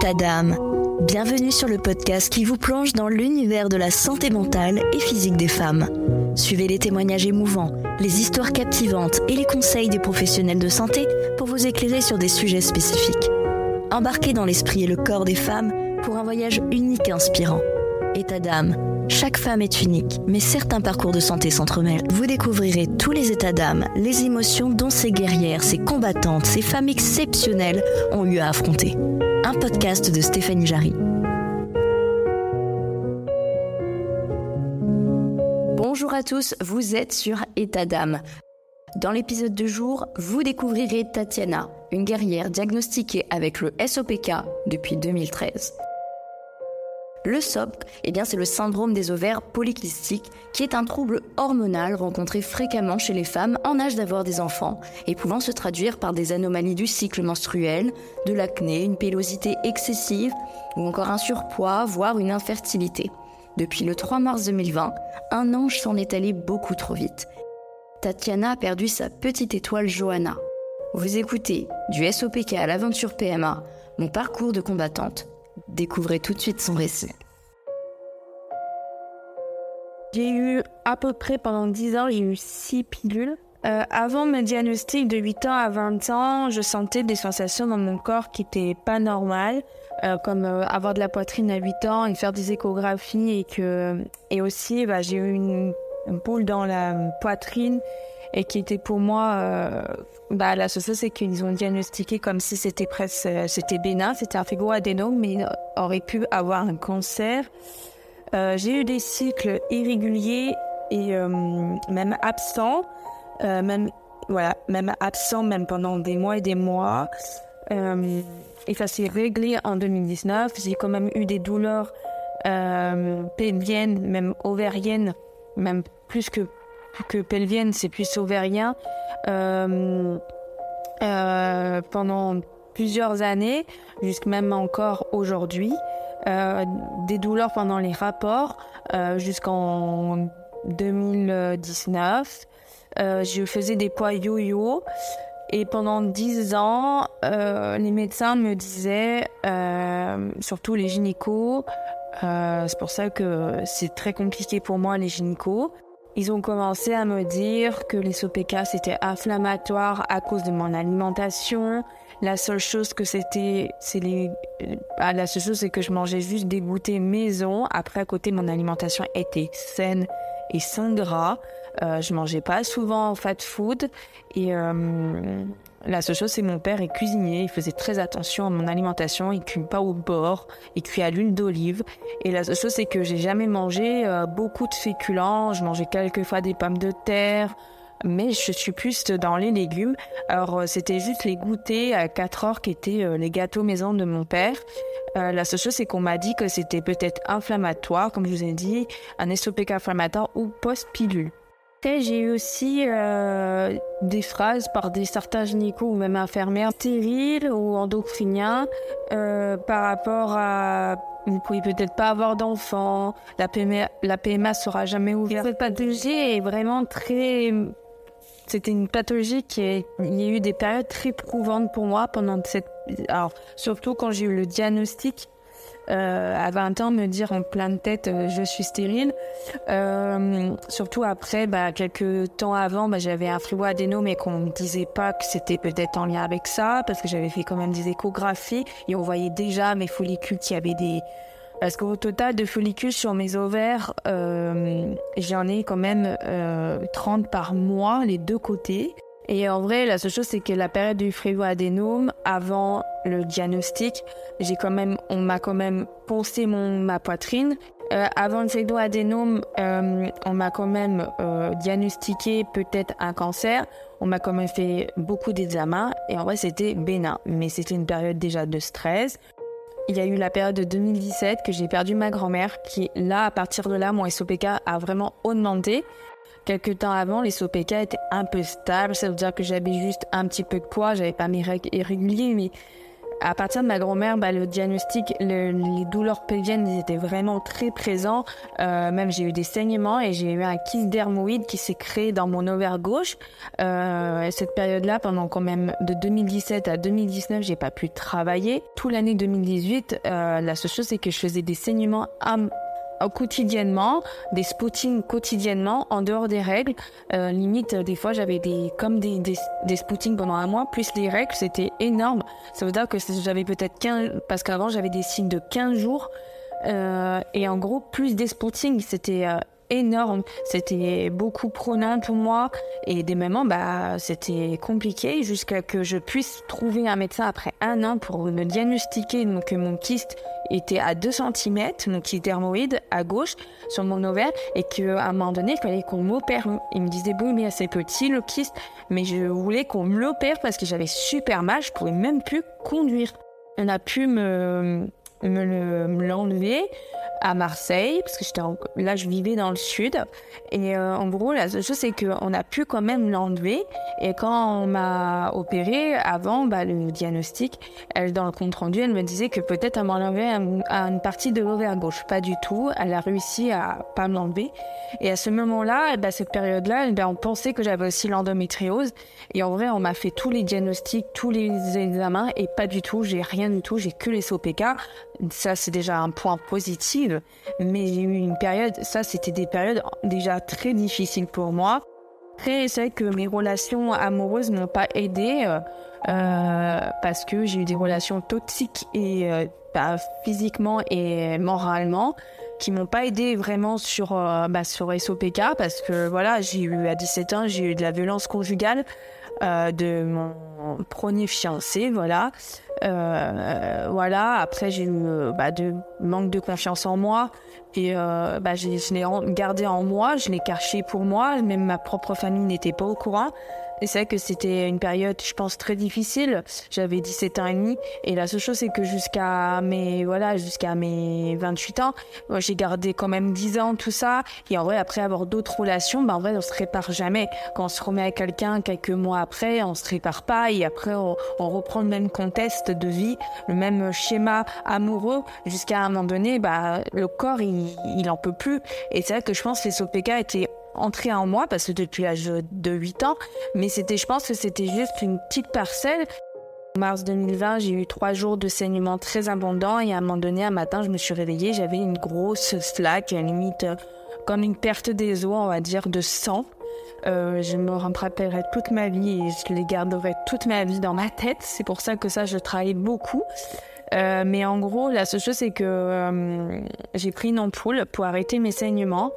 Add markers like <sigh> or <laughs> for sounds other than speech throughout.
État d'âme. Bienvenue sur le podcast qui vous plonge dans l'univers de la santé mentale et physique des femmes. Suivez les témoignages émouvants, les histoires captivantes et les conseils des professionnels de santé pour vous éclairer sur des sujets spécifiques. Embarquez dans l'esprit et le corps des femmes pour un voyage unique et inspirant. État d'âme. Chaque femme est unique, mais certains parcours de santé s'entremêlent. Vous découvrirez tous les états d'âme, les émotions dont ces guerrières, ces combattantes, ces femmes exceptionnelles ont eu à affronter. Un podcast de Stéphanie Jarry. Bonjour à tous, vous êtes sur État d'âme. Dans l'épisode de jour, vous découvrirez Tatiana, une guerrière diagnostiquée avec le SOPK depuis 2013. Le SOP, eh bien, c'est le syndrome des ovaires polykystiques, qui est un trouble hormonal rencontré fréquemment chez les femmes en âge d'avoir des enfants et pouvant se traduire par des anomalies du cycle menstruel, de l'acné, une pélosité excessive ou encore un surpoids, voire une infertilité. Depuis le 3 mars 2020, un ange s'en est allé beaucoup trop vite. Tatiana a perdu sa petite étoile Johanna. Vous écoutez du SOPK à l'aventure PMA, mon parcours de combattante Découvrez tout de suite son récit. J'ai eu à peu près pendant 10 ans, j'ai eu 6 pilules. Euh, avant mon diagnostic de 8 ans à 20 ans, je sentais des sensations dans mon corps qui n'étaient pas normales, euh, comme euh, avoir de la poitrine à 8 ans et faire des échographies et que et aussi bah, j'ai eu une, une boule dans la poitrine et qui était pour moi, euh, bah, la chose c'est qu'ils ont diagnostiqué comme si c'était presque, euh, c'était bénin, c'était un fibroadénome, mais il aurait pu avoir un cancer. Euh, j'ai eu des cycles irréguliers et même absents, même voilà, même absents, même pendant des mois et des mois. Et ça s'est réglé en 2019. J'ai quand même eu des douleurs pelviennes, même ovariennes, même plus que que pelvienne, c'est plus ovarien, euh, euh, pendant plusieurs années, jusqu'à même encore aujourd'hui. Euh, des douleurs pendant les rapports jusqu'en 2019. Euh, je faisais des poids yo-yo et pendant 10 ans, les médecins me disaient, surtout les gynécos, c'est pour ça que c'est très compliqué pour moi les gynécos, ils ont commencé à me dire que les SOPK c'était inflammatoire à cause de mon alimentation. La seule chose que c'était, c'est les, ah, la seule chose c'est que je mangeais juste des goûters maison. Après à côté mon alimentation était saine et sans gras. Euh, je mangeais pas souvent fat food et euh, la seule chose, c'est mon père est cuisinier. Il faisait très attention à mon alimentation. Il cuit pas au bord. Il cuit à l'huile d'olive. Et la seule chose, c'est que j'ai jamais mangé euh, beaucoup de féculents. Je mangeais quelquefois des pommes de terre. Mais je suis plus dans les légumes. Alors, euh, c'était juste les goûters à 4 heures qui étaient euh, les gâteaux maison de mon père. La seule chose, c'est qu'on m'a dit que c'était peut-être inflammatoire, comme je vous ai dit, un SOPK inflammatoire ou post-pilule. J'ai eu aussi euh, des phrases par des certains gynécos ou même infirmières stériles ou endocriniens euh, par rapport à vous pouvez peut-être pas avoir d'enfants, la PMA, la PMA sera jamais ouverte. Cette pathologie est vraiment très c'était une pathologie qui est, il y a eu des périodes très prouvantes pour moi pendant cette alors surtout quand j'ai eu le diagnostic à 20 ans me dire en pleine tête euh, je suis stérile. Euh, surtout après, bah, quelques temps avant, bah, j'avais un fibroadénome mais qu'on ne disait pas que c'était peut-être en lien avec ça parce que j'avais fait quand même des échographies et on voyait déjà mes follicules qui avaient des parce qu'au total de follicules sur mes ovaires, euh, j'en ai quand même euh, 30 par mois, les deux côtés. Et en vrai, la seule chose, c'est que la période du fibroadénome, avant le diagnostic, j'ai quand même, on m'a quand même poncé mon, ma poitrine. Euh, avant le fibroadénome, euh, on m'a quand même euh, diagnostiqué peut-être un cancer. On m'a quand même fait beaucoup d'examens. Et en vrai, c'était bénin. Mais c'était une période déjà de stress. Il y a eu la période de 2017 que j'ai perdu ma grand-mère, qui là, à partir de là, mon SOPK a vraiment augmenté. Quelques temps avant, les SOPK étaient un peu stables, ça veut dire que j'avais juste un petit peu de poids, j'avais pas mes règles irrégulières, mais à partir de ma grand-mère, bah, le diagnostic, les douleurs pelviennes étaient vraiment très présents. Euh, même j'ai eu des saignements et j'ai eu un kyste dermoïde qui s'est créé dans mon ovaire gauche. Euh, cette période-là, pendant quand même de 2017 à 2019, j'ai pas pu travailler. Tout l'année 2018, euh, la seule chose c'est que je faisais des saignements à quotidiennement, des spottings quotidiennement en dehors des règles. Euh, limite, des fois, j'avais des comme des, des, des spottings pendant un mois, plus les règles, c'était énorme. Ça veut dire que j'avais peut-être 15, parce qu'avant j'avais des signes de 15 jours. Euh, et en gros, plus des spottings, c'était euh, énorme. C'était beaucoup prenant pour moi. Et des moments, bah, c'était compliqué jusqu'à que je puisse trouver un médecin après un an pour me diagnostiquer que mon kyste était à 2 cm, mon kyste dermoïde à gauche sur mon ovaire et qu'à un moment donné, il fallait qu'on m'opère. Il me disait, bon, mais assez petit le kyste, mais je voulais qu'on me l'opère parce que j'avais super mal, je pouvais même plus conduire. On a pu me, me l'enlever à Marseille, parce que j'étais là, je vivais dans le sud. Et euh, en gros, la seule chose, c'est qu'on a pu quand même l'enlever. Et quand on m'a opéré, avant bah, le diagnostic, elle, dans le compte rendu, elle me disait que peut-être elle m'enlevait à une partie de l'ovaire gauche. Pas du tout. Elle a réussi à pas me l'enlever. Et à ce moment-là, bah, cette période-là, bah, on pensait que j'avais aussi l'endométriose. Et en vrai, on m'a fait tous les diagnostics, tous les examens, et pas du tout. J'ai rien du tout. J'ai que les SOPK. Ça, c'est déjà un point positif. Mais j'ai eu une période, ça, c'était des périodes déjà très difficiles pour moi. Après, c'est vrai que mes relations amoureuses m'ont pas aidé euh, euh, parce que j'ai eu des relations toxiques et euh, bah, physiquement et moralement qui m'ont pas aidé vraiment sur bah, sur SOPK parce que voilà j'ai eu à 17 ans j'ai eu de la violence conjugale de mon premier fiancé voilà euh, voilà, après j'ai eu euh, bah, de manque de confiance en moi et euh, bah, je l'ai gardé en moi, je l'ai caché pour moi, même ma propre famille n'était pas au courant. Et c'est vrai que c'était une période, je pense, très difficile. J'avais 17 ans et demi. Et la seule chose, c'est que jusqu'à mes, voilà, jusqu'à mes 28 ans, j'ai gardé quand même 10 ans, tout ça. Et en vrai, après avoir d'autres relations, bah, en vrai, on se répare jamais. Quand on se remet à quelqu'un quelques mois après, on se répare pas. Et après, on, reprend le même contexte de vie, le même schéma amoureux. Jusqu'à un moment donné, bah, le corps, il, il en peut plus. Et c'est vrai que je pense que les SOPK étaient entré en moi parce que depuis l'âge de 8 ans, mais c'était, je pense que c'était juste une petite parcelle. En mars 2020, j'ai eu trois jours de saignement très abondant et à un moment donné, un matin, je me suis réveillée, j'avais une grosse slack, limite euh, comme une perte des os, on va dire, de sang. Euh, je me rappellerai toute ma vie et je les garderai toute ma vie dans ma tête. C'est pour ça que ça, je travaille beaucoup. Euh, mais en gros, la seule chose, c'est que j'ai pris une ampoule pour arrêter mes saignements.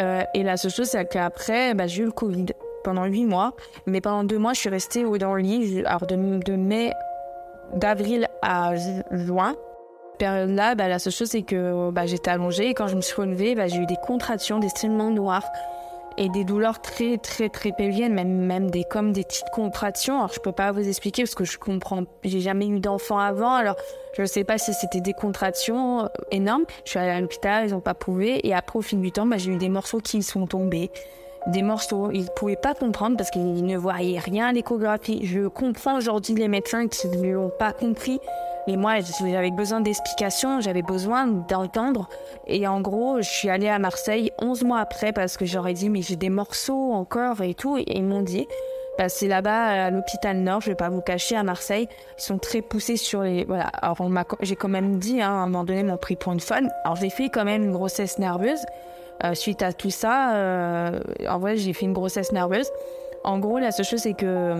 Euh, et la seule chose, c'est qu'après, bah, j'ai eu le Covid pendant huit mois. Mais pendant deux mois, je suis restée dans le lit. Alors, de, mai, d'avril à juin. Période-là, bah, la seule chose, c'est que bah, j'étais allongée. Et quand je me suis relevée, j'ai eu des contractions, des saignements noirs et des douleurs très très très pelviennes, même même des comme des petites contractions. Alors je peux pas vous expliquer parce que je comprends, j'ai jamais eu d'enfant avant, alors je sais pas si c'était des contractions euh, énormes. Je suis allée à l'hôpital, ils ont pas prouvé et après au fil du temps, bah, j'ai eu des morceaux qui sont tombés. Des morceaux, ils pouvaient pas comprendre parce qu'ils ne voyaient rien à l'échographie. Je comprends aujourd'hui les médecins qui ne l'ont pas compris mais moi, j'avais besoin d'explications, j'avais besoin d'entendre. Et en gros, je suis allée à Marseille 11 mois après parce que j'aurais dit, mais j'ai des morceaux encore et tout. Et ils m'ont dit, bah, c'est là-bas à l'hôpital Nord, je vais pas vous cacher, à Marseille. Ils sont très poussés sur les. Voilà. Alors, j'ai quand même dit, hein, à un moment donné, ils m'ont pris pour une folle. Alors, j'ai fait quand même une grossesse nerveuse. Euh, suite à tout ça, euh, en vrai, j'ai fait une grossesse nerveuse. En gros, la seule chose, c'est que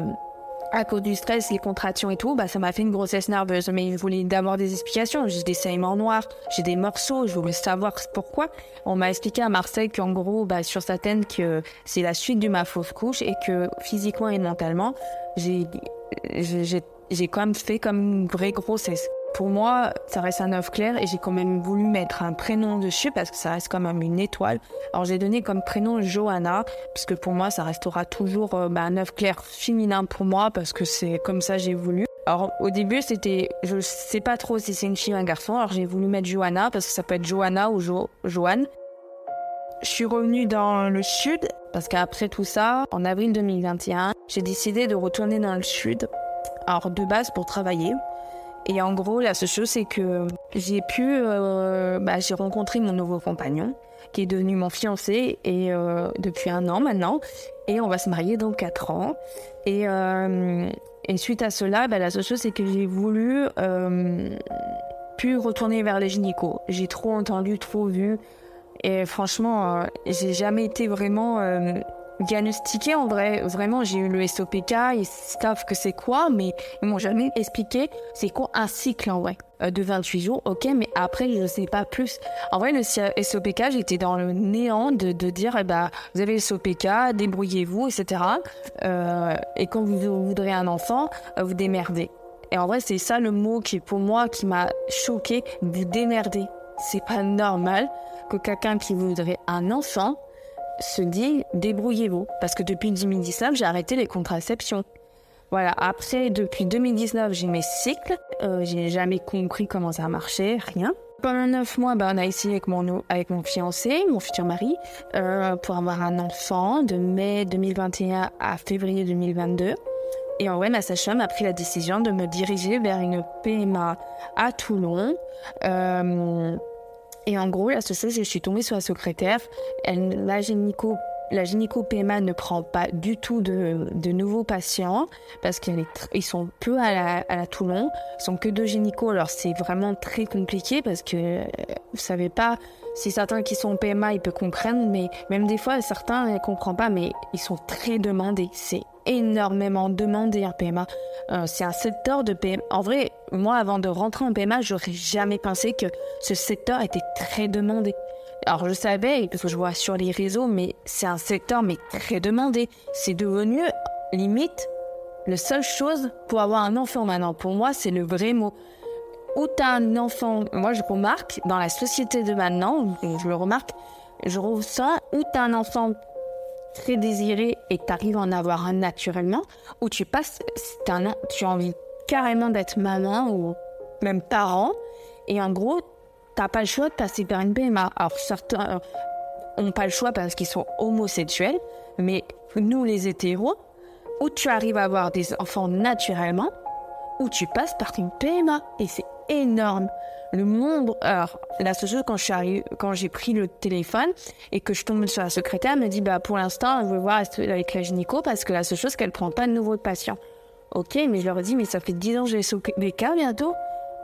à cause du stress, les contractions et tout, bah, ça m'a fait une grossesse nerveuse. Mais il voulait d'abord des explications. J'ai des saignements noirs, j'ai des morceaux, je voulais savoir pourquoi. On m'a expliqué à Marseille qu'en gros, bah, sur tête, que c'est la suite de ma fausse couche et que physiquement et mentalement, j'ai, j'ai, j'ai quand même fait comme une vraie grossesse. Pour moi, ça reste un œuf clair et j'ai quand même voulu mettre un prénom dessus parce que ça reste quand même une étoile. Alors j'ai donné comme prénom Johanna puisque pour moi ça restera toujours euh, bah, un œuf clair féminin pour moi parce que c'est comme ça j'ai voulu. Alors au début c'était, je sais pas trop si c'est une fille ou un garçon. Alors j'ai voulu mettre Johanna parce que ça peut être Johanna ou jo Joanne. Je suis revenue dans le sud parce qu'après tout ça, en avril 2021, j'ai décidé de retourner dans le sud. Alors de base pour travailler. Et en gros, la seule chose, c'est que j'ai pu, euh, bah, j'ai rencontré mon nouveau compagnon, qui est devenu mon fiancé, et euh, depuis un an maintenant, et on va se marier dans quatre ans. Et, euh, et suite à cela, bah, la seule chose, c'est que j'ai voulu pu retourner vers les gynécos. J'ai trop entendu, trop vu, et franchement, j'ai jamais été vraiment diagnostiqué en vrai. Vraiment, j'ai eu le SOPK, ils savent que c'est quoi, mais ils m'ont jamais expliqué c'est quoi un cycle en vrai. Euh, de 28 jours, ok, mais après, je ne sais pas plus. En vrai, le SOPK, j'étais dans le néant de, de dire, eh ben, vous avez le SOPK, débrouillez-vous, etc. Euh, et quand vous voudrez un enfant, euh, vous démerdez. Et en vrai, c'est ça le mot qui, pour moi, qui m'a choqué, vous démerder. C'est pas normal que quelqu'un qui voudrait un enfant se dit débrouillez-vous. Parce que depuis 2019, j'ai arrêté les contraceptions. Voilà, après, depuis 2019, j'ai mes cycles. Euh, j'ai jamais compris comment ça marchait, rien. Pendant neuf mois, ben, on a essayé avec mon, avec mon fiancé, mon futur mari, euh, pour avoir un enfant de mai 2021 à février 2022. Et en vrai, ma sage-femme a pris la décision de me diriger vers une PMA à Toulon. Euh, et en gros, seule chose, je suis tombée sur la secrétaire. La gynéco la gynéco PMA ne prend pas du tout de, nouveaux patients parce qu'ils sont peu à la, à Toulon. Ils sont que deux gynécos. Alors c'est vraiment très compliqué parce que euh, vous savez pas si certains qui sont PMA ils peuvent comprendre, mais même des fois certains ne comprennent pas, mais ils sont très demandés. C'est énormément demandé un PMA. Euh, c'est un secteur de PMA. En vrai, moi, avant de rentrer en PMA, j'aurais jamais pensé que ce secteur était très demandé. Alors je savais, parce que je vois sur les réseaux, mais c'est un secteur mais très demandé. C'est devenu limite la seule chose pour avoir un enfant maintenant. Pour moi, c'est le vrai mot. Où tu as un enfant, moi je remarque, dans la société de maintenant, je le remarque, je ressens où tu as un enfant très désiré et tu arrives à en avoir un naturellement, ou tu passes, tu as envie carrément d'être maman ou même parent, et en gros, t'as pas le choix de passer par une PMA. Alors certains ont pas le choix parce qu'ils sont homosexuels, mais nous les hétéros, où tu arrives à avoir des enfants naturellement, ou tu passes par une PMA, et c'est énorme. Le monde, alors la seule chose quand je suis quand j'ai pris le téléphone et que je tombe sur la secrétaire, elle me dit bah pour l'instant, je veux voir avec la gynéco parce que la seule chose qu'elle prend pas de nouveaux patients. Ok, mais je leur dis mais ça fait 10 ans que j'ai des cas bientôt.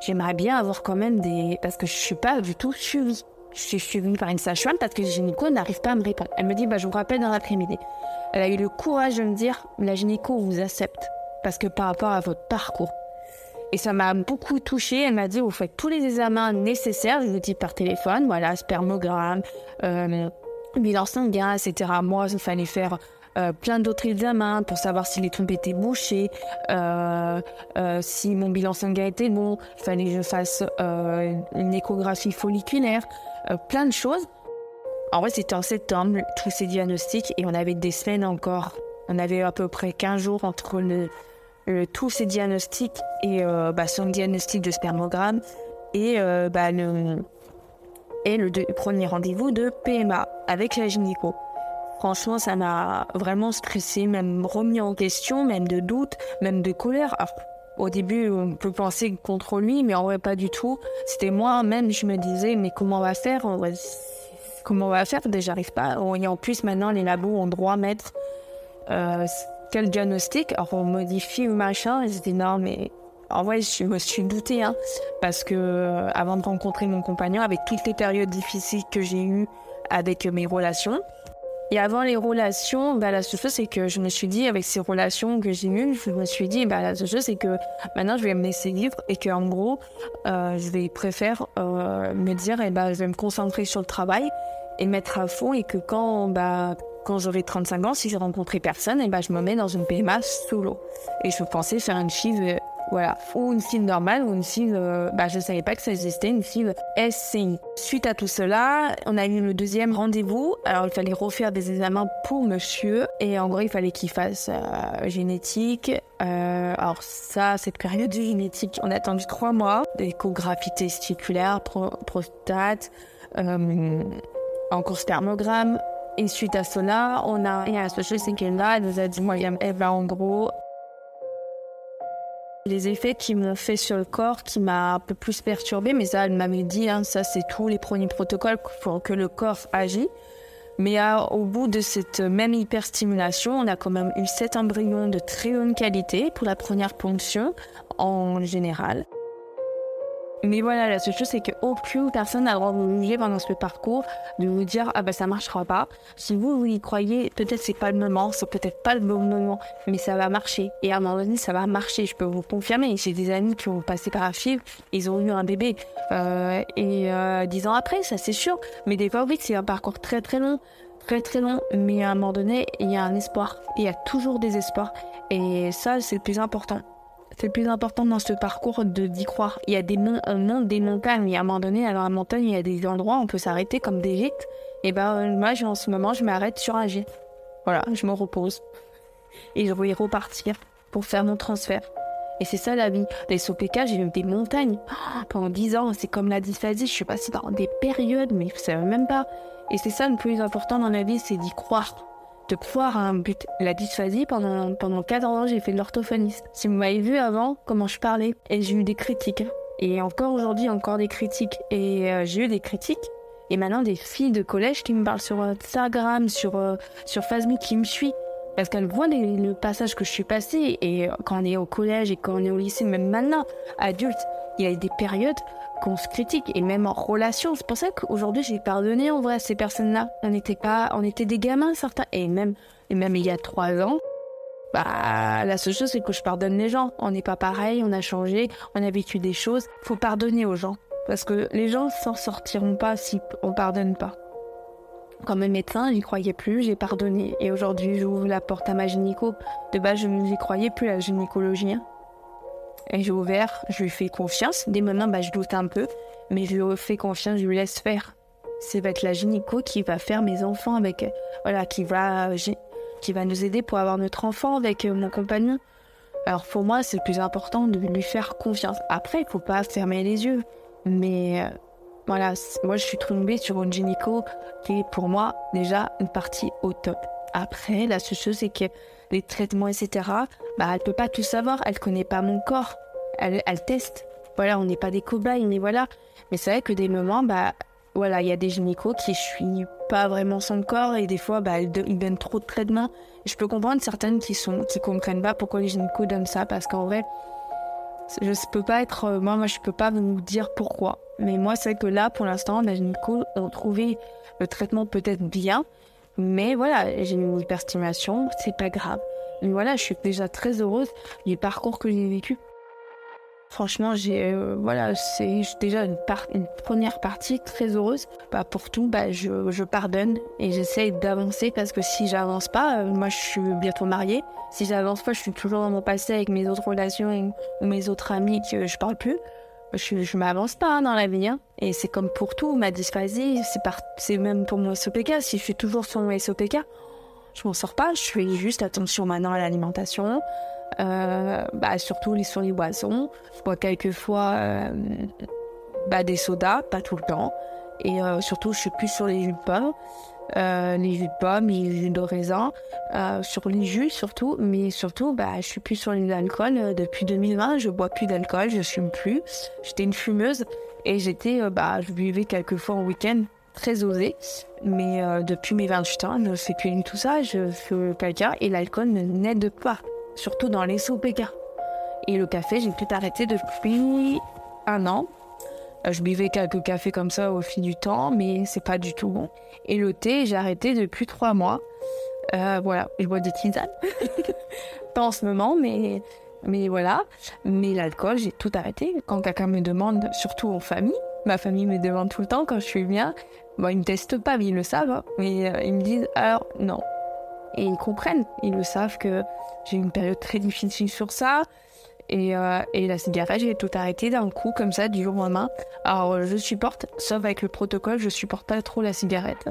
J'aimerais bien avoir quand même des parce que je suis pas du tout suivie. Je suis suivie par une sage-femme parce que la gynéco n'arrive pas à me répondre. Elle me dit bah je vous rappelle dans l'après-midi. Elle a eu le courage de me dire la gynéco vous accepte parce que par rapport à votre parcours. Et ça m'a beaucoup touchée. Elle m'a dit, vous faites tous les examens nécessaires, je vous dis par téléphone, voilà, spermogramme, euh, bilan sanguin, etc. Moi, il fallait faire euh, plein d'autres examens pour savoir si les trompes étaient bouchées, euh, si mon bilan sanguin était bon, il fallait que je fasse une échographie folliculaire, plein de choses. En vrai, c'était en septembre, tous ces diagnostics, et on avait des semaines encore. On avait à peu près 15 jours entre le, euh, tous ces diagnostics et euh, bah, son diagnostic de spermogramme et euh, bah, le, premier rendez-vous de PMA avec la gynéco. Franchement, ça m'a vraiment stressé, même remis en question, même de doute, même de colère. au début, on peut penser contre lui, mais en vrai, pas du tout. C'était moi-même, je me disais, mais comment on va faire Comment on va faire? Déjà, j'arrive pas. Et en plus, maintenant, les labos ont droit à mettre quel diagnostic Alors on modifie ou machin. Et j'étais non, mais en vrai, je me suis doutée, hein, parce que euh, avant de rencontrer mon compagnon, avec toutes les périodes difficiles que j'ai eues avec mes relations, et avant les relations, bah, la seule chose, c'est que je me suis dit, avec ces relations que j'ai eues, je me suis dit, bah, la seule chose, c'est que maintenant, je vais me laisser vivre et qu'en gros, euh, je vais préférer euh, me dire, eh bah, je vais me concentrer sur le travail et mettre à fond et que quand, bah, quand j'aurai 35 ans, si j'ai rencontré personne, et eh ben, je me mets dans une PMA solo. Et je pensais faire une fille, euh, voilà, ou une fille normale, ou une fille, euh, bah, je savais pas que ça existait, une fille SCI. Suite à tout cela, on a eu le deuxième rendez-vous. Alors, il fallait refaire des examens pour monsieur. Et en gros, il fallait qu'il fasse euh, génétique. alors ça, cette période de génétique, on a attendu trois mois. Échographie testiculaire, prostate, encore spermogramme, et suite à cela, on a, il y a un social là, elle nous a dit, moi, eh ben, en gros, Les effets qui m'ont fait sur le corps, qui m'a un peu plus perturbée, mais ça, elle m'avait dit, hein, ça c'est tous les premiers protocoles pour que le corps agit. Mais au bout de cette même hyperstimulation, on a quand même eu sept embryons de très bonne qualité pour la première ponction en général. Mais voilà, la seule chose, c'est qu'aucune personne n'a le droit de vous juger pendant ce parcours, de vous dire, ah ben ça marchera pas. Si vous, vous y croyez, peut-être c'est pas le moment, c'est peut-être pas le bon moment, mais ça va marcher. Et à un moment donné, ça va marcher, je peux vous confirmer. J'ai des amis qui ont passé par fibre, ils ont eu un bébé. Euh, et euh, dix ans après, ça c'est sûr. Mais des fois, oui, c'est un parcours très très long, très très long. Mais à un moment donné, il y a un espoir. Il y a toujours des espoirs. Et ça, c'est le plus important. C'est le plus important dans ce parcours de d'y croire. Il y a des monts, des montagnes. Et à un moment donné, dans la montagne, il y a des endroits où on peut s'arrêter comme des gîtes. Et ben moi, en ce moment, je m'arrête sur un gîte. Voilà, je me repose. Et je vais repartir pour faire mon transfert. Et c'est ça la vie. Les SOPK, j'ai eu des montagnes. Oh, pendant 10 ans, c'est comme la dysphasie. Je sais pas si dans des périodes, mais je sais même pas. Et c'est ça le plus important dans la vie, c'est d'y croire de pouvoir un but. La dysphasie, pendant, pendant 14 ans, j'ai fait de l'orthophoniste. Si vous m'avez vu avant, comment je parlais, et j'ai eu des critiques. Et encore aujourd'hui, encore des critiques. Et euh, j'ai eu des critiques. Et maintenant, des filles de collège qui me parlent sur Instagram, sur, euh, sur Facebook, qui me suivent. Parce qu'elles voient le passage que je suis passé. Et quand on est au collège et quand on est au lycée, même maintenant, adulte, il y a des périodes qu'on se critique et même en relation. C'est pour ça qu'aujourd'hui j'ai pardonné en vrai à ces personnes-là. On n'était pas, on était des gamins certains et même et même il y a trois ans. Bah, la seule chose c'est que je pardonne les gens. On n'est pas pareil, on a changé, on a vécu des choses. Faut pardonner aux gens parce que les gens s'en sortiront pas si on pardonne pas. Comme médecin, j'y croyais plus, j'ai pardonné et aujourd'hui j'ouvre la porte à ma gynéco. De base, je n'y croyais plus à la gynécologie. Hein. Et j'ai ouvert, je lui fais confiance. Dès maintenant, bah, je doute un peu, mais je lui fais confiance, je lui laisse faire. C'est avec la gynéco qui va faire mes enfants avec, voilà, qui va, qui va nous aider pour avoir notre enfant avec euh, mon compagnon. Alors pour moi, c'est le plus important de lui faire confiance. Après, il faut pas fermer les yeux, mais euh, voilà, moi je suis tombée sur une gynéco qui est pour moi déjà une partie au top. Après, la seule chose, c'est que les traitements, etc., bah, elle peut pas tout savoir. Elle connaît pas mon corps. Elle, elle teste. Voilà, on n'est pas des cobayes, mais voilà. Mais c'est vrai que des moments, bah, voilà, il y a des gynécos qui suis pas vraiment son corps et des fois, bah, ils, donnent trop de traitements. je peux comprendre certaines qui sont, qui comprennent pas pourquoi les gynécos donnent ça parce qu'en vrai, je peux pas être, euh, moi, moi, je peux pas vous dire pourquoi. Mais moi, c'est que là, pour l'instant, les gynécos ont trouvé le traitement peut-être bien, mais voilà, j'ai une hyperstimulation, c'est pas grave. Mais voilà, je suis déjà très heureuse du parcours que j'ai vécu. Franchement, j'ai euh, voilà, c'est déjà une, première partie très heureuse. Bah, pour tout, bah, je, je pardonne et j'essaye d'avancer parce que si j'avance pas, euh, moi je suis bientôt mariée. Si j'avance pas, je suis toujours dans mon passé avec mes autres relations ou mes autres amis que je parle plus je, je m'avance pas dans la vie. Hein. Et c'est comme pour tout, ma dysphasie, c'est, c'est même pour mon SOPK. Si je suis toujours sur mon SOPK, je m'en sors pas. Je fais juste attention maintenant à l'alimentation, euh, bah, surtout les, sur les boissons. Je bois quelquefois euh, bah, des sodas, pas tout le temps. Et euh, surtout, je suis plus sur les jus de pommes. Euh, les pommes, les jus de raisin, euh, sur les jus surtout, mais surtout, bah, je suis plus sur l'alcool euh, depuis 2020. Je bois plus d'alcool, je fume plus. J'étais une fumeuse et j'étais, bah, je buvais quelques fois en week-end, très osé. Mais depuis mes 28 ans, je fais plus tout ça. Je fais caca et l'alcool n'aide pas, surtout dans les SOPK. Et le café, j'ai tout arrêté depuis un an euh, je buvais quelques cafés comme ça au fil du temps, mais c'est pas du tout bon. Et le thé, j'ai arrêté depuis trois mois. Euh, voilà, je bois des tisanes. <laughs> pas en ce moment, mais, mais voilà. Mais l'alcool, j'ai tout arrêté. Quand quelqu'un me demande, surtout en famille, ma famille me demande tout le temps quand je suis bien. Bon, ils me testent pas, mais ils le savent. Hein. mais euh, ils me disent, alors non. Et ils comprennent, ils le savent que j'ai eu une période très difficile sur ça. Et, euh, et la cigarette, j'ai tout arrêté d'un coup, comme ça, du jour au lendemain. Alors, je supporte, sauf avec le protocole, je supporte pas trop la cigarette.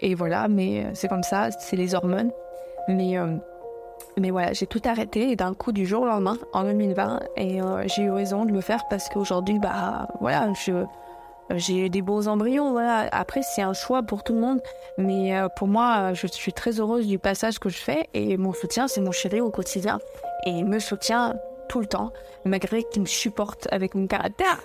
Et voilà, mais euh, c'est comme ça, c'est les hormones. Mais, euh, mais voilà, j'ai tout arrêté d'un coup, du jour au lendemain, en 2020. Et j'ai eu raison de le faire parce qu'aujourd'hui, bah voilà, je j'ai des beaux embryons. Après, c'est un choix pour tout le monde, mais pour moi, je suis très heureuse du passage que je fais et mon soutien, c'est mon chéri au quotidien et il me soutient tout le temps, malgré qu'il me supporte avec mon caractère.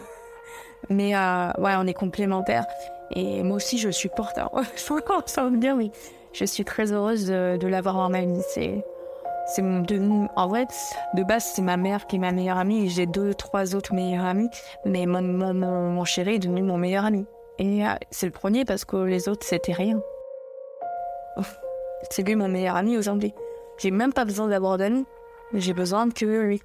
Mais euh, ouais, on est complémentaires. Et moi aussi, je supporte. <laughs> Je suis encore sans me dire, mais je suis très heureuse de, l'avoir en ma vie. C'est, c'est en vrai, de base, c'est ma mère qui est ma meilleure amie. J'ai deux, trois autres meilleures amies. Mais mon, mon, mon, chéri est devenu mon meilleur ami. Et euh, c'est le premier parce que les autres, c'était rien. <laughs> C'est lui mon meilleur ami aujourd'hui. J'ai même pas besoin d'avoir d'amis. J'ai besoin que lui.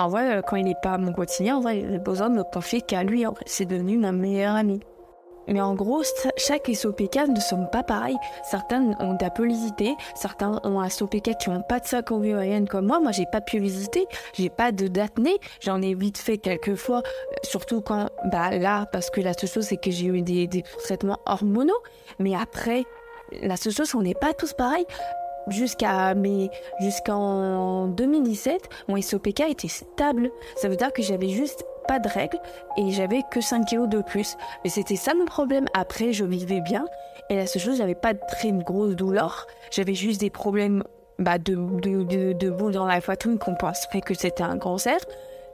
En vrai, euh, quand il n'est pas mon quotidien, en vrai, besoin de me confier qu'à lui. C'est devenu ma meilleure amie. Mais en gros, chaque SOPK ne sont pas pareils. Certains ont de la pilosité, certains ont un SOPK qui n'ont pas de sac ovarienne comme moi. Moi, j'ai pas de pilosité, j'ai pas de d'acné. J'en ai vite fait quelques fois, euh, surtout quand, bah là, parce que la seule chose, c'est que j'ai eu des, des traitements hormonaux. Mais après, la seule chose, on n'est pas tous pareils jusqu'à mes jusqu'en 2017 mon SOPK était stable. Ça veut dire que j'avais juste pas de règles et j'avais que 5 kilos de plus. Mais c'était ça mon problème. Après je vivais bien. Et la seule chose j'avais pas de très grosse douleur. J'avais juste des problèmes bah, de, de, de, boule dans la poitrine qu'on penserait que c'était un cancer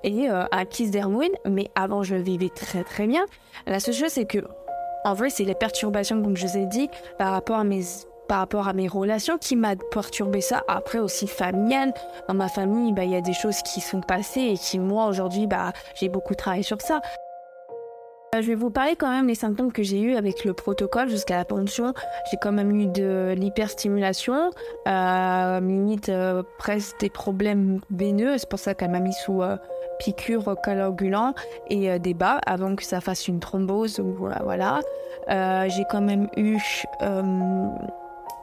et euh, un kiss d'hermoine mais avant je vivais très très bien. La seule chose c'est que en vrai c'est les perturbations comme je vous ai dit par rapport à mes par rapport à mes relations qui m'a perturbé ça. Après aussi familial, dans ma famille, bah, il y a des choses qui sont passées et qui moi aujourd'hui, bah, j'ai beaucoup travaillé sur ça. Euh, je vais vous parler quand même des symptômes que j'ai eu avec le protocole jusqu'à la pension. J'ai quand même eu de l'hyperstimulation, euh, limite euh, presque des problèmes veineux. C'est pour ça qu'elle m'a mis sous euh, piqûre coagulant et des bas avant que ça fasse une thrombose ou voilà. j'ai quand même eu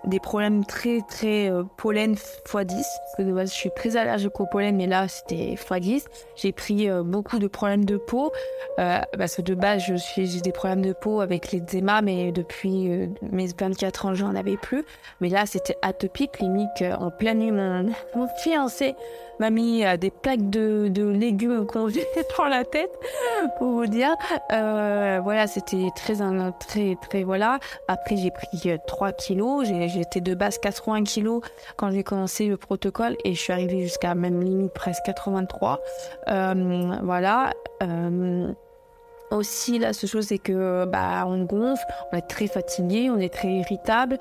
des problèmes très très euh, pollen x10 parce que je suis très allergique au pollen mais là c'était x10 j'ai pris euh, beaucoup de problèmes de peau. Euh, parce que de base je suis j'ai des problèmes de peau avec l'eczéma mais depuis mes 24 ans j'en avais plus. Mais là c'était atopique limite en pleine nuit <laughs> mon, fiancé m'a mis des plaques de, de légumes <laughs> congelés dans la tête pour vous dire. Voilà c'était très très très voilà. Après j'ai pris 3 kilos J'étais de base 80 kilos quand j'ai commencé le protocole et je suis arrivée jusqu'à même limite presque 83. Euh, voilà. Euh, aussi, la seule chose, c'est que bah, on gonfle, on est très fatigué, on est très irritable.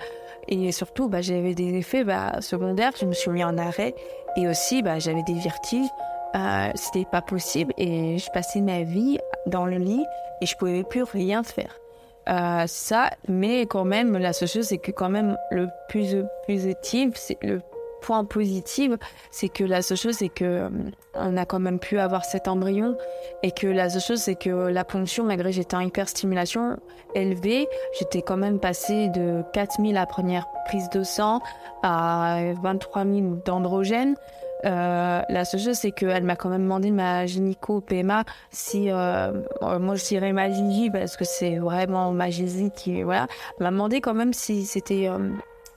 Et surtout, bah, j'avais des effets bah, secondaires. Je me suis mis en arrêt. Et aussi, bah, j'avais des vertiges. Euh, c'était pas possible. Et je passais ma vie dans le lit et je pouvais plus rien faire. Euh, ça, mais quand même, la seule chose, c'est que quand même, le plus positif, c'est le point positif, c'est que la seule chose, c'est que euh, on a quand même pu avoir cet embryon et que la seule chose, c'est que la ponction, malgré j'étais en hyperstimulation élevée, j'étais quand même passé de 4000 la première prise de sang à 23 000 d'androgène. Euh, la seule chose, c'est qu'elle m'a quand même demandé ma gynéco PMA si euh, moi je dirais ma Gigi parce que c'est vraiment ma Gigi qui voilà. M'a demandé quand même si c'était euh,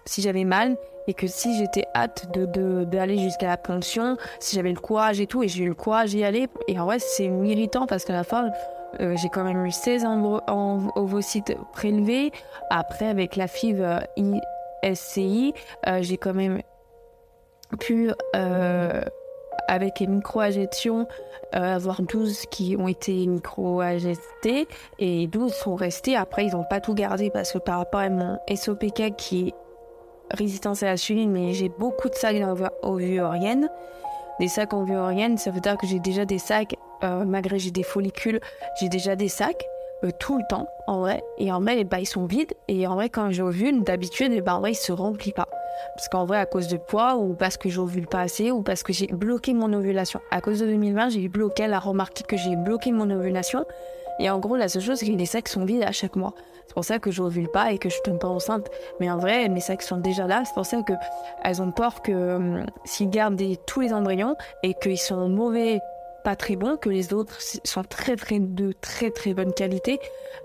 si j'avais mal et que si j'étais hâte de d'aller jusqu'à la ponction, si j'avais le courage et tout et j'ai eu le courage d'y aller et en vrai c'est irritant parce qu'à la fin euh, j'ai quand même eu 16 ovocytes prélevés. Après, avec la FIV ISCI, j'ai quand même pu, euh, avec les micro-injections, euh, avoir 12 qui ont été micro-injectés et 12 sont restés. Après, ils n'ont pas tout gardé parce que par rapport à mon SOPK qui est résistance à la l'insuline, mais j'ai beaucoup de sacs ovariennes. Des sacs ovariennes, ça veut dire que j'ai déjà des sacs, euh, malgré j'ai des follicules, j'ai déjà des sacs. Euh, tout le temps, en vrai. Et en vrai, bah, ils sont vides. Et en vrai, quand j'ovule, d'habitude, et bah, en vrai, ils se remplissent pas. Parce qu'en vrai, à cause de poids, ou parce que j'ovule pas assez, ou parce que j'ai bloqué mon ovulation. À cause de 2020, j'ai bloqué, elle a remarqué que j'ai bloqué mon ovulation. Et en gros, la seule chose, c'est que les sacs sont vides à chaque mois. C'est pour ça que j'ovule pas et que je tombe pas enceinte. Mais en vrai, mes sacs sont déjà là. C'est pour ça qu'elles ont peur que hum, s'ils gardent tous les embryons et qu'ils sont mauvais pas très bons, que les autres sont très très de très très bonne qualité.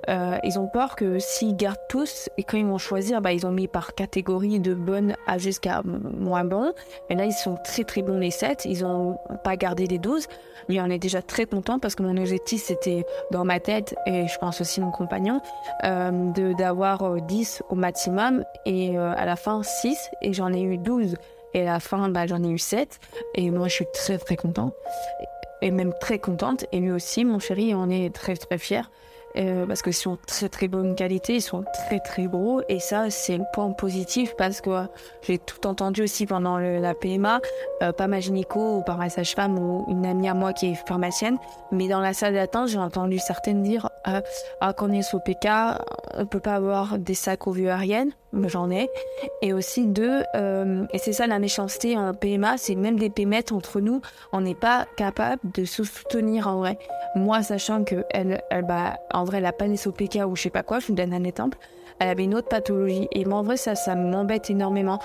Euh, ils ont peur que s'ils gardent tous et quand ils vont choisir, bah, ils ont mis par catégorie de bonnes à jusqu'à moins bon. Et là, ils sont très très bons les 7. Ils ont pas gardé les 12. Mais on est déjà très content parce que mon objectif c'était dans ma tête et je pense aussi mon compagnon euh, d'avoir 10 euh, au maximum et euh, à la fin 6 et j'en ai eu 12 Et à la fin, bah, j'en ai eu 7. Et moi, je suis très, très contente. Et même très contente. Et lui aussi, mon chéri, on est très, très fiers. Euh, parce qu'ils sont très très bonne qualité, ils sont très très gros et ça c'est le point positif parce que j'ai tout entendu aussi pendant la PMA, euh, pas ma gynéco ou par ma sage-femme ou une amie à moi qui est pharmacienne, mais dans la salle d'attente j'ai entendu certaines dire euh, ah, qu'on est sous PK, on peut pas avoir des sacs ovariennes, mais j'en ai, et aussi deux, et c'est ça la méchanceté en PMA, c'est même des pémettes entre nous, on n'est pas capable de se soutenir en vrai. Moi sachant que elle, elle bah, en vrai, la panne PK ou je sais pas quoi, je vous donne un exemple. Elle avait une autre pathologie. Et moi, en vrai, ça, ça m'embête énormément.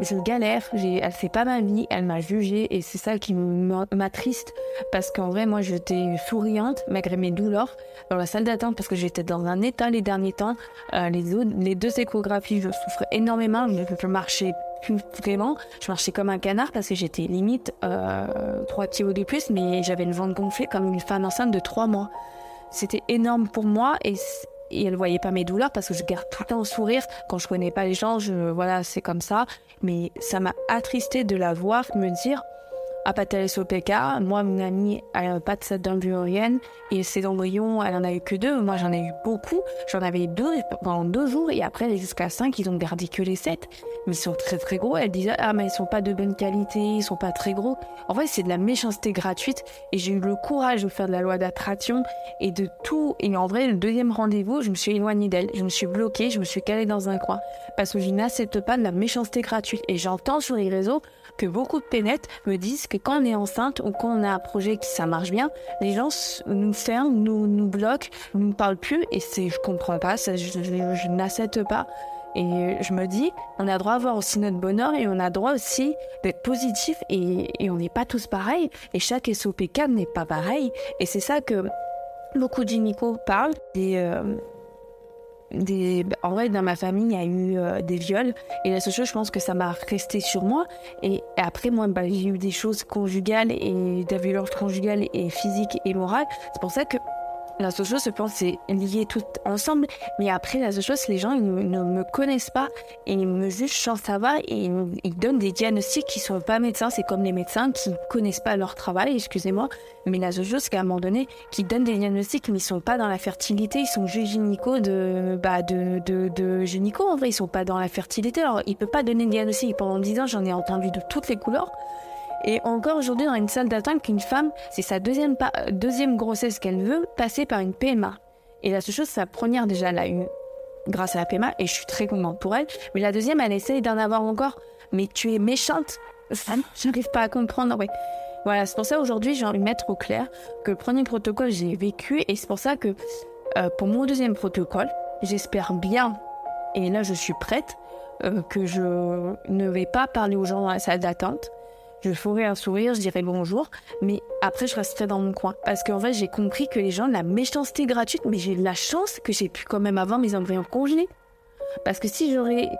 Je galère, elle fait pas ma vie, elle m'a jugée et c'est ça qui m'attriste parce qu'en vrai, moi, j'étais souriante malgré mes douleurs dans la salle d'attente parce que j'étais dans un état les derniers temps. Euh, les, deux échographies, je souffrais énormément, je, je marchais plus vraiment. Je marchais comme un canard parce que j'étais limite euh, 3 kilos de plus, mais j'avais une ventre gonflée comme une femme enceinte de 3 mois. C'était énorme pour moi et, et elle voyait pas mes douleurs parce que je garde tout le temps au sourire. Quand je connais pas les gens, je, voilà, c'est comme ça. Mais ça m'a attristé de la voir me dire à PK, Moi, mon amie, elle n'a pas de cette embryonienne et ses embryons, elle en a eu que deux. Moi, j'en ai eu beaucoup. J'en avais deux pendant deux jours et après, jusqu'à cinq, ils ont gardé que les sept. Mais ils sont très très gros. Elle disait, ah, mais ils sont pas de bonne qualité, ils sont pas très gros. En fait, c'est de la méchanceté gratuite et j'ai eu le courage de faire de la loi d'attraction et de tout. Et en vrai, le deuxième rendez-vous, je me suis éloignée d'elle. Je me suis bloquée, je me suis calée dans un coin parce que je n'accepte pas de la méchanceté gratuite. Et j'entends sur les réseaux que beaucoup de pénettes me disent que quand on est enceinte ou quand on a un projet qui ça marche bien, les gens nous ferment, nous, nous bloquent, nous parlent plus et c'est, je comprends pas, ça, je, n'accepte pas. Et je me dis, on a droit à avoir aussi notre bonheur et on a droit aussi d'être positif et, on n'est pas tous pareils et chaque SOPK n'est pas pareil. Et c'est ça que beaucoup gynécos parlent des, euh, en vrai, dans ma famille, il y a eu euh, des viols. Et la seule chose, je pense que ça m'a resté sur moi. Et, après, moi, bah, j'ai eu des choses conjugales et des violences conjugales et physiques et morales. C'est pour ça que la seule je pense, c'est lié tout ensemble. Mais après, la seule les gens ils ne, me connaissent pas et ils me jugent sans savoir et ils, donnent des diagnostics qui sont pas médecins. C'est comme les médecins qui ne connaissent pas leur travail, excusez-moi. Mais la seule chose, c'est qu'à un moment donné, qui donnent des diagnostics, mais ils sont pas dans la fertilité. Ils sont juste gynéco de, bah, de, de, de gynéco. En vrai, ils sont pas dans la fertilité. Alors, ils peuvent pas donner de diagnostic. Pendant 10 ans, j'en ai entendu de toutes les couleurs. Et encore aujourd'hui, dans une salle d'attente, qu'une femme, c'est sa deuxième, deuxième grossesse qu'elle veut passer par une PMA. Et la seule chose, sa première, déjà, elle a eu grâce à la PMA, et je suis très contente pour elle. Mais la deuxième, elle essaye d'en avoir encore. Mais tu es méchante. J'arrive pas à comprendre. Ouais. Voilà, c'est pour ça aujourd'hui, j'ai envie de mettre au clair que le premier protocole, j'ai vécu. Et c'est pour ça que euh, pour mon deuxième protocole, j'espère bien, et là je suis prête, euh, que je ne vais pas parler aux gens dans la salle d'attente je ferai un sourire, je dirai bonjour, mais après je resterai dans mon coin. Parce qu'en fait, j'ai compris que les gens, la méchanceté gratuite, mais j'ai la chance que j'ai pu quand même avoir mes embryons congelés. Parce que si j'aurais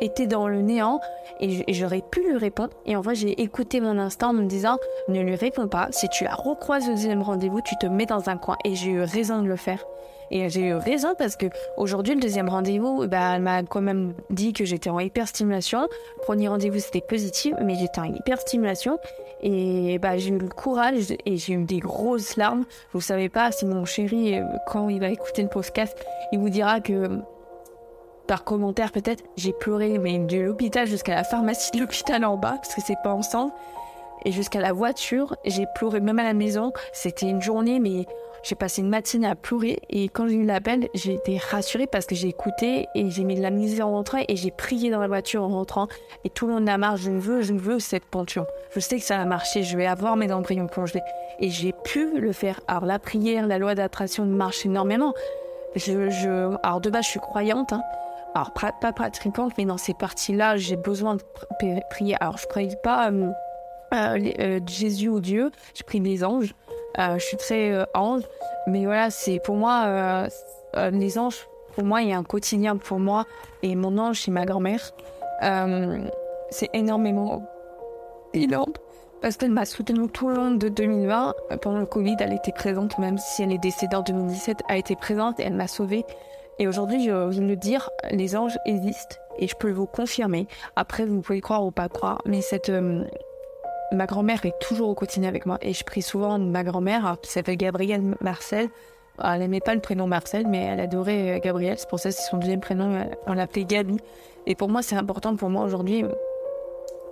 été dans le néant et j'aurais pu lui répondre. Et en vrai, j'ai écouté mon instinct en me disant ne lui réponds pas. Si tu la recroises au deuxième rendez-vous, tu te mets dans un coin. Et j'ai eu raison de le faire. Et j'ai eu raison parce que aujourd'hui, le deuxième rendez-vous, bah, elle m'a quand même dit que j'étais en hyperstimulation. Le premier rendez-vous, c'était positif, mais j'étais en hyperstimulation. Et bah, j'ai eu le courage et j'ai eu des grosses larmes. Vous savez pas si mon chéri, euh, quand il va écouter le podcast, il vous dira que par commentaire peut-être, j'ai pleuré, mais de l'hôpital jusqu'à la pharmacie de l'hôpital en bas, parce que c'est pas ensemble, et jusqu'à la voiture, j'ai pleuré même à la maison. C'était une journée, mais j'ai passé une matinée à pleurer et quand j'ai eu l'appel, j'ai été rassurée parce que j'ai écouté et j'ai mis de la musique en rentrant et j'ai prié dans la voiture en rentrant. Et tout le monde a marre, je veux, je veux cette pension. Je sais que ça va marcher, je vais avoir mes embryons congelés. Et j'ai pu le faire. Alors la prière, la loi d'attraction marche énormément. Je, alors de base, je suis croyante. Hein. Alors pas pratiquante, mais dans ces parties-là, j'ai besoin de prier. Alors je prie pas euh, euh, euh, Jésus ou Dieu, je prie des anges. Euh, je suis très euh, ange, mais voilà, c'est pour moi, euh, les anges, pour moi, il y a un quotidien pour moi. Et mon ange, c'est ma grand-mère. c'est énormément énorme parce qu'elle m'a soutenue tout le long de 2020. Pendant le Covid, elle était présente, même si elle est décédée en 2017, elle était présente et elle m'a sauvée. Et aujourd'hui, je veux le dire, les anges existent et je peux vous confirmer. Après, vous pouvez croire ou pas croire, mais cette euh, ma grand-mère est toujours au quotidien avec moi et je prie souvent ma grand-mère qui s'appelle Gabrielle Marcel. Elle n'aimait pas le prénom Marcel, mais elle adorait euh, Gabrielle. C'est pour ça que c'est son deuxième prénom. Euh, on l'appelait Gabi. Et pour moi, c'est important pour moi aujourd'hui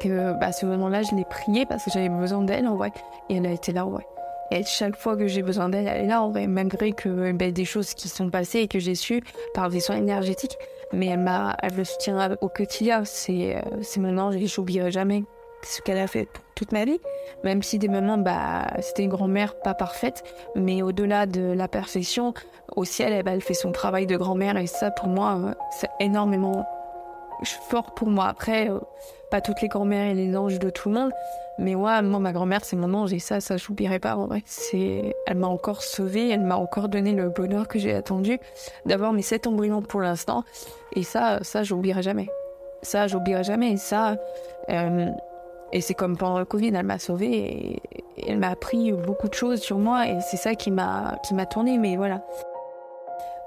que bah, ce moment-là, je l'ai prié parce que j'avais besoin d'elle en vrai. Et elle a été là en vrai. Et chaque fois que j'ai besoin d'elle, elle est là en vrai, malgré que ben, des choses qui sont passées et que j'ai su par des soins énergétiques. Mais elle m'a, elle me soutient au quotidien. C'est, euh, c'est maintenant, j'oublierai jamais ce qu'elle a fait toute ma vie. Même si des moments, bah, c'était une grand-mère pas parfaite, mais au-delà de la perfection, au ciel, elle, elle fait son travail de grand-mère et ça, pour moi, euh, c'est énormément fort pour moi. Après, euh, pas toutes les grand-mères et les anges de tout le monde, mais ouais, moi, ma grand-mère, c'est mon ange et ça, ça j'oublierai pas en vrai. C'est, elle m'a encore sauvée, elle m'a encore donné le bonheur que j'ai attendu d'avoir mes sept embryons pour l'instant. Et ça, ça, j'oublierai jamais. Ça, j'oublierai jamais. Et ça, euh, et c'est comme pendant le Covid, elle m'a sauvée et, elle m'a appris beaucoup de choses sur moi et c'est ça qui m'a, qui m'a tourné. Mais voilà.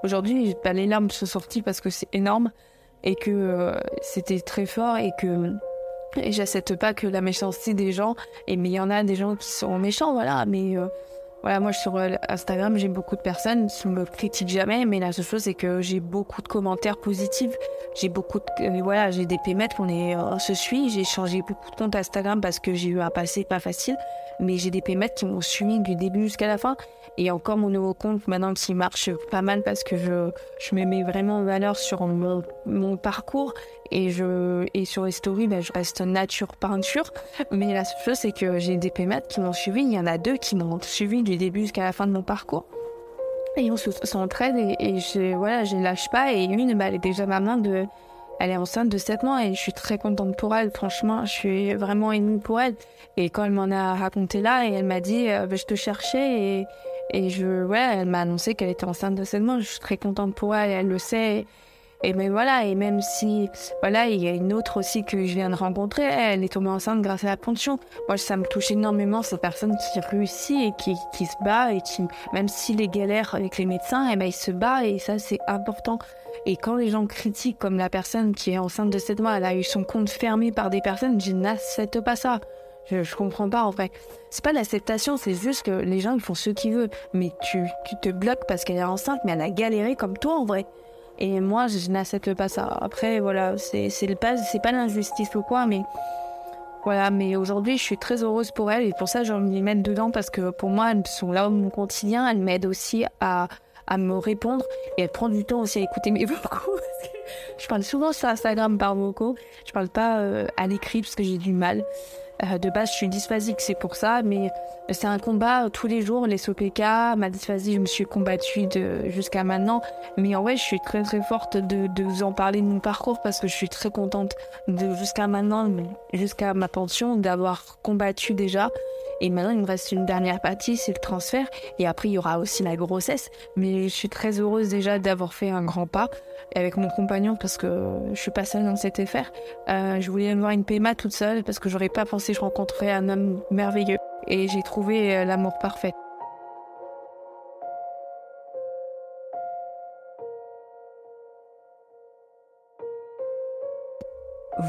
Aujourd'hui, les larmes sont sorties parce que c'est énorme et que euh, c'était très fort et que j'accepte pas que la méchanceté des gens et mais il y en a des gens qui sont méchants voilà mais euh, voilà moi sur euh, Instagram j'ai beaucoup de personnes qui me critiquent jamais mais la seule chose c'est que j'ai beaucoup de commentaires positifs. J'ai beaucoup de voilà j'ai des pémètres on est on se suit. J'ai changé beaucoup de comptes Instagram parce que j'ai eu un passé pas facile mais j'ai des pémètres qui m'ont suivi du début jusqu'à la fin et encore mon nouveau compte maintenant qui marche pas mal parce que je, je me mets vraiment en valeur sur mon, mon parcours et, je, et sur les stories, ben, je reste nature peinture. Mais la seule chose, c'est que j'ai des pémates qui m'ont suivi. Il y en a deux qui m'ont suivi du début jusqu'à la fin de mon parcours. Et on s'entraide et, et je, voilà, je lâche pas. Et une, ben, elle est déjà maman de, elle est enceinte de 7 mois et je suis très contente pour elle. Franchement, je suis vraiment émue pour elle. Et quand elle m'en a raconté là, et elle m'a dit, euh, ben, je te cherchais et, et je, ouais, elle m'a annoncé qu'elle était enceinte de 7 mois. Je suis très contente pour elle, elle le sait. Et mais voilà, et même si, voilà, il y a une autre aussi que je viens de rencontrer, elle est tombée enceinte grâce à la pension. Moi, ça me touche énormément, cette personne qui réussit et qui, qui se bat et qui, même s'il est galère avec les médecins, eh ben, il se bat et ça, c'est important. Et quand les gens critiquent comme la personne qui est enceinte de 7 mois, elle a eu son compte fermé par des personnes, je n'accepte pas ça. Je, je comprends pas en fait. C'est pas l'acceptation, c'est juste que les gens ils font ce qu'ils veulent. Mais tu, tu te bloques parce qu'elle est enceinte, mais elle a galéré comme toi en vrai. Et moi, je, n'accepte pas ça. Après, voilà, c'est pas, pas l'injustice ou quoi, mais voilà. Mais aujourd'hui, je suis très heureuse pour elle et pour ça, de les mettre dedans parce que pour moi, elles sont là au quotidien. Elles m'aident aussi à, à me répondre et elle prend du temps aussi à écouter mes <laughs> vocaux. je parle souvent sur Instagram par vocaux. Je parle pas euh, à l'écrit parce que j'ai du mal. Euh, de base, je suis dysphasique, c'est pour ça, mais c'est un combat tous les jours. Les SOPK, ma dysphasie, je me suis combattue jusqu'à maintenant. Mais en vrai, je suis très très forte de, de, vous en parler de mon parcours parce que je suis très contente de jusqu'à maintenant, jusqu'à ma pension, d'avoir combattu déjà. Et maintenant, il me reste une dernière partie, c'est le transfert. Et après, il y aura aussi la grossesse. Mais je suis très heureuse déjà d'avoir fait un grand pas avec mon compagnon parce que je suis pas seule dans cette affaire. Euh, je voulais avoir une PMA toute seule parce que j'aurais pas pensé que je rencontrerais un homme merveilleux. Et j'ai trouvé euh, l'amour parfait.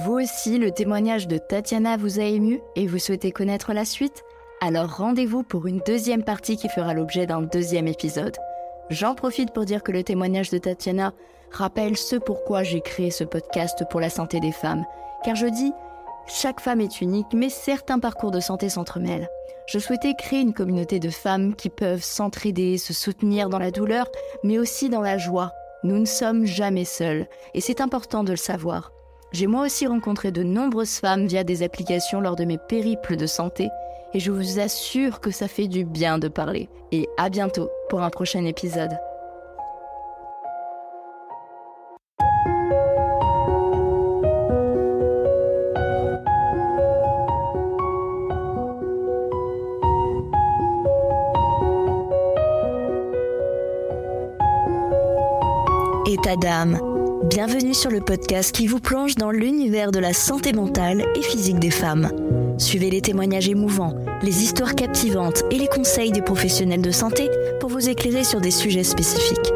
Vous aussi, le témoignage de Tatiana vous a ému et vous souhaitez connaître la suite? Alors rendez-vous pour une deuxième partie qui fera l'objet d'un deuxième épisode. J'en profite pour dire que le témoignage de Tatiana rappelle ce pourquoi j'ai créé ce podcast pour la santé des femmes. Car je dis, chaque femme est unique, mais certains parcours de santé s'entremêlent. Je souhaitais créer une communauté de femmes qui peuvent s'entraider, se soutenir dans la douleur, mais aussi dans la joie. Nous ne sommes jamais seuls, et c'est important de le savoir. J'ai moi aussi rencontré de nombreuses femmes via des applications lors de mes périples de santé, et je vous assure que ça fait du bien de parler. Et à bientôt pour un prochain épisode. État d'âme. Bienvenue sur le podcast qui vous plonge dans l'univers de la santé mentale et physique des femmes. Suivez les témoignages émouvants, les histoires captivantes et les conseils des professionnels de santé pour vous éclairer sur des sujets spécifiques.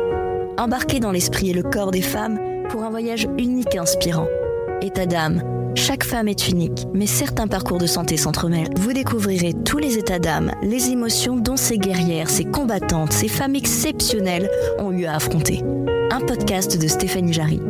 Embarquez dans l'esprit et le corps des femmes pour un voyage unique et inspirant. État d'âme, chaque femme est unique, mais certains parcours de santé s'entremêlent. Vous découvrirez tous les états d'âme, les émotions dont ces guerrières, ces combattantes, ces femmes exceptionnelles ont eu à affronter. Un podcast de Stéphanie Jarry.